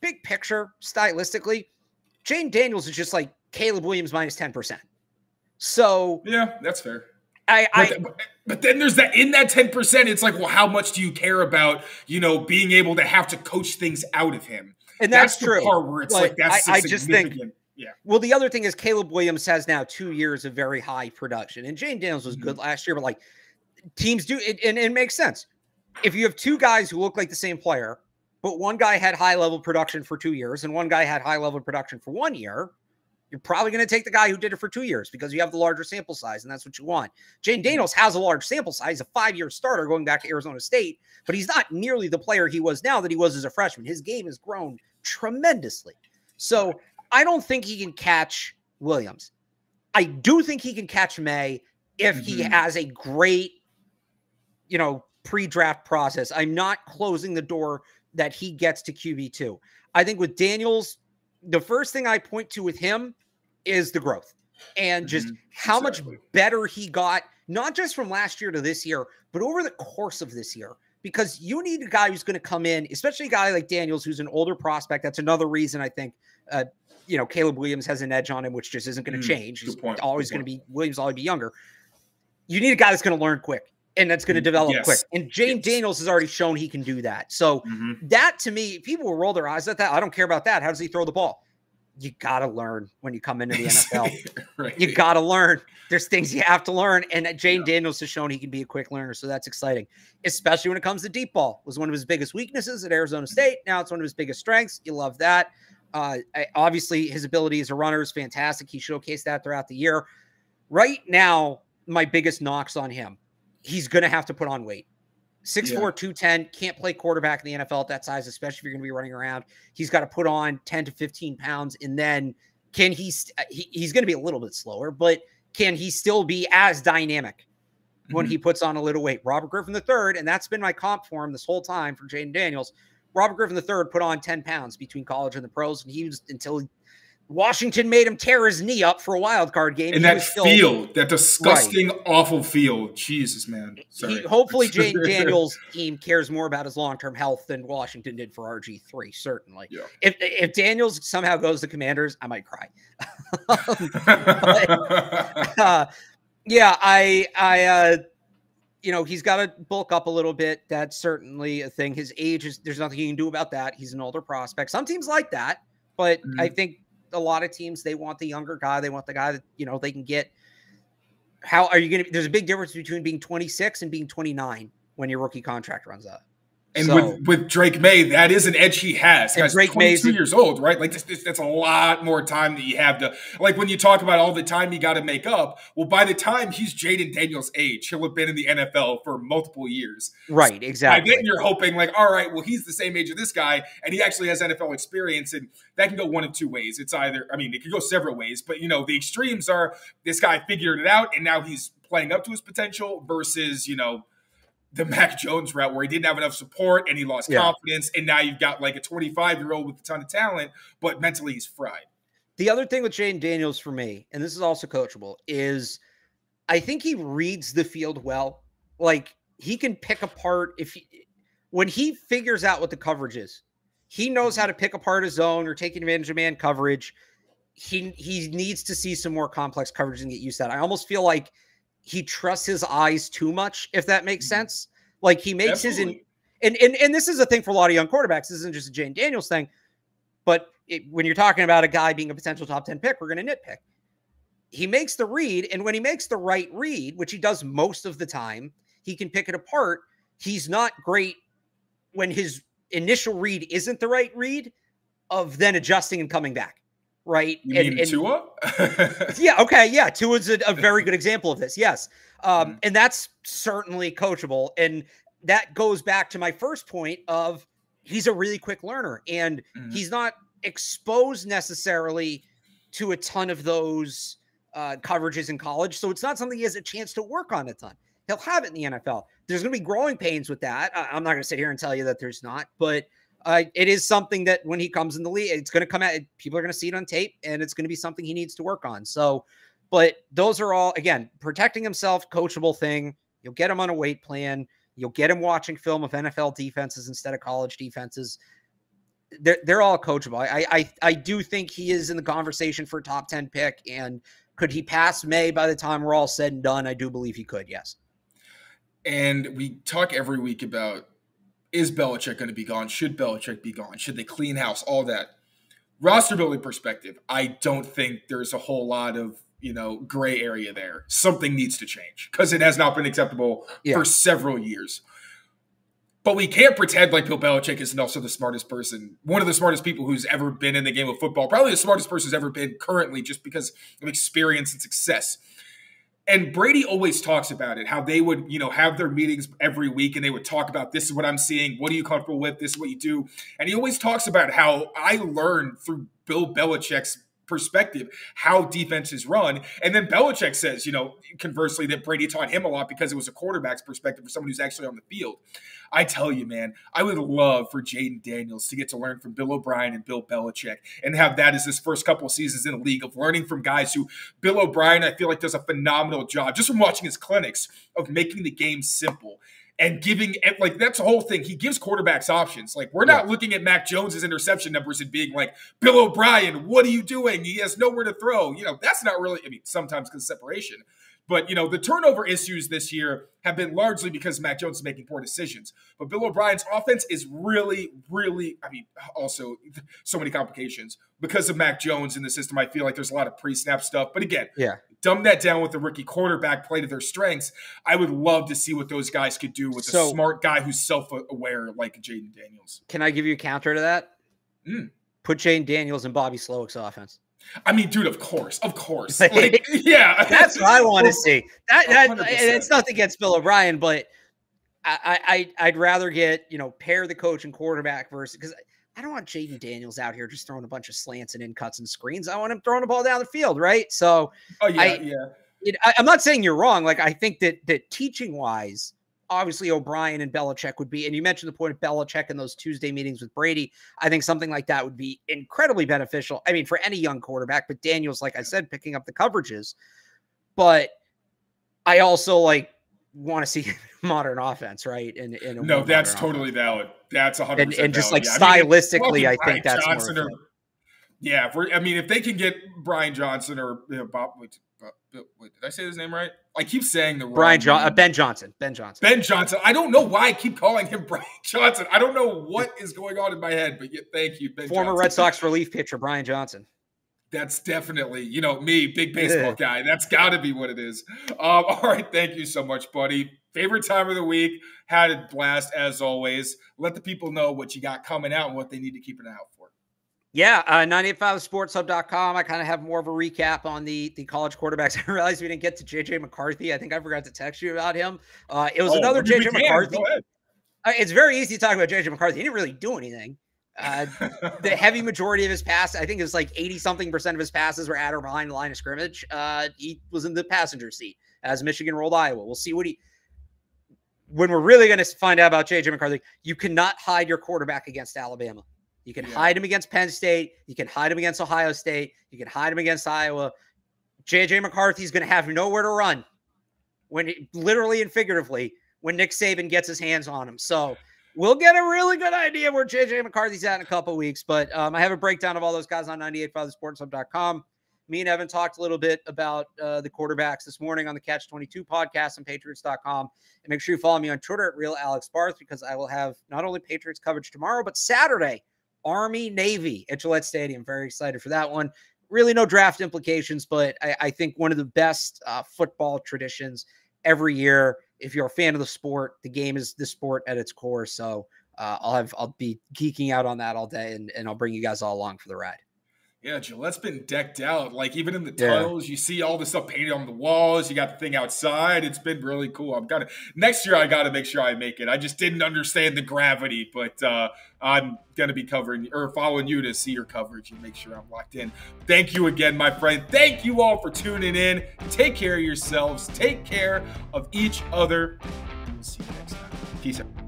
big picture, stylistically, Jayden Daniels is just like Caleb Williams minus 10%. So yeah, that's fair. I, I but, but, then there's that in that 10%, it's like, well, how much do you care about, you know, being able to have to coach things out of him? And that's, that's true. part where it's like, like that's I, I just think yeah. Well, the other thing is Caleb Williams has now two years of very high production, and Jayden Daniels was mm-hmm. good last year, but like teams do, it, and it makes sense. If you have two guys who look like the same player, but one guy had high level production for two years and one guy had high level production for one year, you're probably going to take the guy who did it for two years because you have the larger sample size, and that's what you want. Jayden Daniels has a large sample size, a five-year starter going back to Arizona State, but he's not nearly the player he was now that he was as a freshman. His game has grown tremendously. So I don't think he can catch Williams. I do think he can catch Maye if mm-hmm. he has a great, you know, pre-draft process. I'm not closing the door that he gets to QB2. I think with Daniels, the first thing I point to with him is the growth and just mm-hmm. how exactly. much better he got, not just from last year to this year, but over the course of this year. Because you need a guy who's going to come in, especially a guy like Daniels, who's an older prospect. That's another reason I think, uh, you know, Caleb Williams has an edge on him, which just isn't going to mm, change. He's always going to be Williams, always be younger. You need a guy that's going to learn quick and that's going to mm, develop yes. quick. And Jayden yes. Daniels has already shown he can do that. So mm-hmm. that to me, people will roll their eyes at that. I don't care about that. How does he throw the ball? You got to learn when you come into the NFL. right. You got to learn. There's things you have to learn. And Jayden yeah. Daniels has shown he can be a quick learner. So that's exciting, especially when it comes to deep ball. It was one of his biggest weaknesses at Arizona mm-hmm. State. Now it's one of his biggest strengths. You love that. Uh, obviously, his ability as a runner is fantastic. He showcased that throughout the year. Right now, my biggest knocks on him he's going to have to put on weight. 6'4, yeah. 210, can't play quarterback in the NFL at that size, especially if you're going to be running around. He's got to put on 10 to 15 pounds. And then can he, st- he he's going to be a little bit slower, but can he still be as dynamic when mm-hmm. he puts on a little weight? Robert Griffin III, and that's been my comp for him this whole time for Jayden Daniels. Robert Griffin III put on 10 pounds between college and the pros, and he was until Washington made him tear his knee up for a wild card game. In that still, field, that disgusting, right. awful field. Jesus, man. He, hopefully, Jayden Daniels' team cares more about his long term health than Washington did for RG three. Certainly, yeah. if if Daniels somehow goes to Commanders, I might cry. but, uh, yeah, I I uh, you know he's got to bulk up a little bit. That's certainly a thing. His age is there's nothing you can do about that. He's an older prospect. Some teams like that, but mm-hmm. I think a lot of teams they want the younger guy. They want the guy that you know they can get. How are you going to? There's a big difference between being 26 and being 29 when your rookie contract runs out. And So- with, with Drake Maye, that is an edge he has. Guy's Drake 22 Maye's a- years old, right? Like this, this, that's a lot more time that you have to. Like when you talk about all the time you got to make up. Well, by the time he's Jayden Daniels' age, he'll have been in the NFL for multiple years. Right, exactly. exactly. then, you're hoping like, all right, well, he's the same age as this guy, and he actually has NFL experience, and that can go one of two ways. It's either, I mean, it could go several ways, but you know, the extremes are this guy figured it out, and now he's playing up to his potential, versus you know the Mac Jones route where he didn't have enough support and he lost Yeah. confidence, and now you've got like a 25 year old with a ton of talent, but mentally he's fried. The other thing with Jayden Daniels for me, and this is also coachable, is I think he reads the field well. Like he can pick apart if he, when he figures out what the coverage is, he knows how to pick apart a zone or taking advantage of man coverage. He he needs to see some more complex coverage and get used to that. I almost feel like he trusts his eyes too much, if that makes Mhm. sense. Like he makes his in, and, and and this is a thing for a lot of young quarterbacks. This isn't just a Jayden Daniels thing, but it, when you're talking about a guy being a potential top 10 pick, we're going to nitpick. He makes the read, and when he makes the right read, which he does most of the time, he can pick it apart. He's not great when his initial read isn't the right read of then adjusting and coming back. Right. You and, mean and- Tua? yeah. Okay. Yeah. Tua's a, a very good example of this. Yes. Um, Mhm. and that's certainly coachable. And that goes back to my first point of he's a really quick learner and Mhm. he's not exposed necessarily to a ton of those uh, coverages in college. So it's not something he has a chance to work on a ton. He'll have it in the NFL. There's going to be growing pains with that. I- I'm not going to sit here and tell you that there's not, but uh, it is something that when he comes in the league, it's going to come out. People are going to see it on tape, and it's going to be something he needs to work on. So, but those are all again protecting himself, coachable thing. You'll get him on a weight plan. You'll get him watching film of NFL defenses instead of college defenses. They're they're all coachable. I I I do think he is in the conversation for a top ten pick, and could he pass Maye by the time we're all said and done? I do believe he could. Yes. And we talk every week about is Belichick going to be gone? Should Belichick be gone? Should they clean house? All that. Roster building perspective, I don't think there's a whole lot of you know gray area there. Something needs to change because it has not been acceptable Yeah. for several years. But we can't pretend like Bill Belichick isn't also the smartest person, one of the smartest people who's ever been in the game of football, probably the smartest person who's ever been currently, just because of experience and success. And Brady always talks about it, how they would, you know, have their meetings every week and they would talk about this is what I'm seeing, what are you comfortable with, this is what you do. And he always talks about how I learned through Bill Belichick's perspective how defenses run. And then Belichick says, you know, conversely, that Brady taught him a lot because it was a quarterback's perspective for someone who's actually on the field. I tell you, man, I would love for Jayden Daniels to get to learn from Bill O'Brien and Bill Belichick and have that as his first couple of seasons in the league of learning from guys who Bill O'Brien, I feel like, does a phenomenal job just from watching his clinics of making the game simple and giving like that's the whole thing. He gives quarterbacks options. Like we're not looking at Mac Jones's interception numbers and being like, Bill O'Brien, what are you doing? He has nowhere to throw. You know, that's not really. I mean, sometimes because separation. But you know, the turnover issues this year have been largely because Mac Jones is making poor decisions. But Bill O'Brien's offense is really, really, I mean, also so many complications because of Mac Jones in the system. I feel like there's a lot of pre-snap stuff. But again, Yeah. Dumb that down with the rookie quarterback, play to their strengths. I would love to see what those guys could do with So- a smart guy who's self-aware like Jayden Daniels. Can I give you a counter to that? Mm. Put Jayden Daniels and Bobby Slowik's offense. I mean, dude, of course, of course. Like, yeah. That's what I want to see. That, that 100%. it's nothing against Bill O'Brien, but I, I I'd rather get you know pair the coach and quarterback versus because I don't want Jayden Daniels out here just throwing a bunch of slants and in cuts and screens. I want him throwing the ball down the field, right? So Oh yeah, I- yeah. it, I, I'm not saying you're wrong. Like I think that that teaching wise, obviously O'Brien and Belichick would be, and you mentioned the point of Belichick in those Tuesday meetings with Brady. I think something like that would be incredibly beneficial. I mean, for any young quarterback, but Daniels, like I said, picking up the coverages. But I also like want to see modern offense, right? And, and No, that's totally offense. valid. That's a hundred And, just valid. like Yeah, I mean, stylistically, I think that's Johnson more. or, yeah. If we're, I mean, if they can get Brian Johnson or you know, Bob, wait, Bob- wait, did I say his name right? I keep saying the Brian wrong John, uh. Ben Johnson, Ben Johnson. Ben Johnson. I don't know why I keep calling him Brian Johnson. I don't know what is going on in my head, but yeah, thank you, Ben. Former Johnson. Red Sox relief pitcher Brian Johnson. That's definitely, you know, me, big baseball guy. That's got to be what it is. Um, all right, thank you so much, buddy. favorite time of the week. Had a blast as always. Let the people know what you got coming out and what they need to keep an eye out for. Yeah, uh, 985sportshub.com. I kind of have more of a recap on the the college quarterbacks. I realized we didn't get to JJ McCarthy. I think I forgot to text you about him. Uh, it was oh, another JJ McCarthy. Uh, it's very easy to talk about JJ McCarthy. He didn't really do anything. Uh, the heavy majority of his passes, I think it was like 80 something percent of his passes were at or behind the line of scrimmage. Uh, he was in the passenger seat as Michigan rolled Iowa. We'll see what he. When we're really going to find out about JJ McCarthy, you cannot hide your quarterback against Alabama. You can yeah. hide him against Penn State. You can hide him against Ohio State. You can hide him against Iowa. JJ McCarthy is going to have nowhere to run when it, literally and figuratively when Nick Saban gets his hands on him. So we'll get a really good idea where JJ McCarthy's at in a couple weeks. But um, I have a breakdown of all those guys on 985thesportshub.com. Me and Evan talked a little bit about uh, the quarterbacks this morning on the Catch 22 podcast on Patriots.com. And make sure you follow me on Twitter at Real Alex Barth because I will have not only Patriots coverage tomorrow, but Saturday, Army Navy at Gillette Stadium. Very excited for that one. Really, no draft implications, but I, I think one of the best uh, football traditions every year if you're a fan of the sport, the game is the sport at its core. So uh, I'll have I'll be geeking out on that all day, and, and I'll bring you guys all along for the ride. Yeah, Gillette's been decked out. Like even in the tunnels, yeah. you see all the stuff painted on the walls. You got the thing outside. It's been really cool. I'm gonna next year. I got to make sure I make it. I just didn't understand the gravity, but uh, I'm gonna be covering or following you to see your coverage and make sure I'm locked in. Thank you again, my friend. Thank you all for tuning in. Take care of yourselves. Take care of each other. We'll see you next time. Peace out.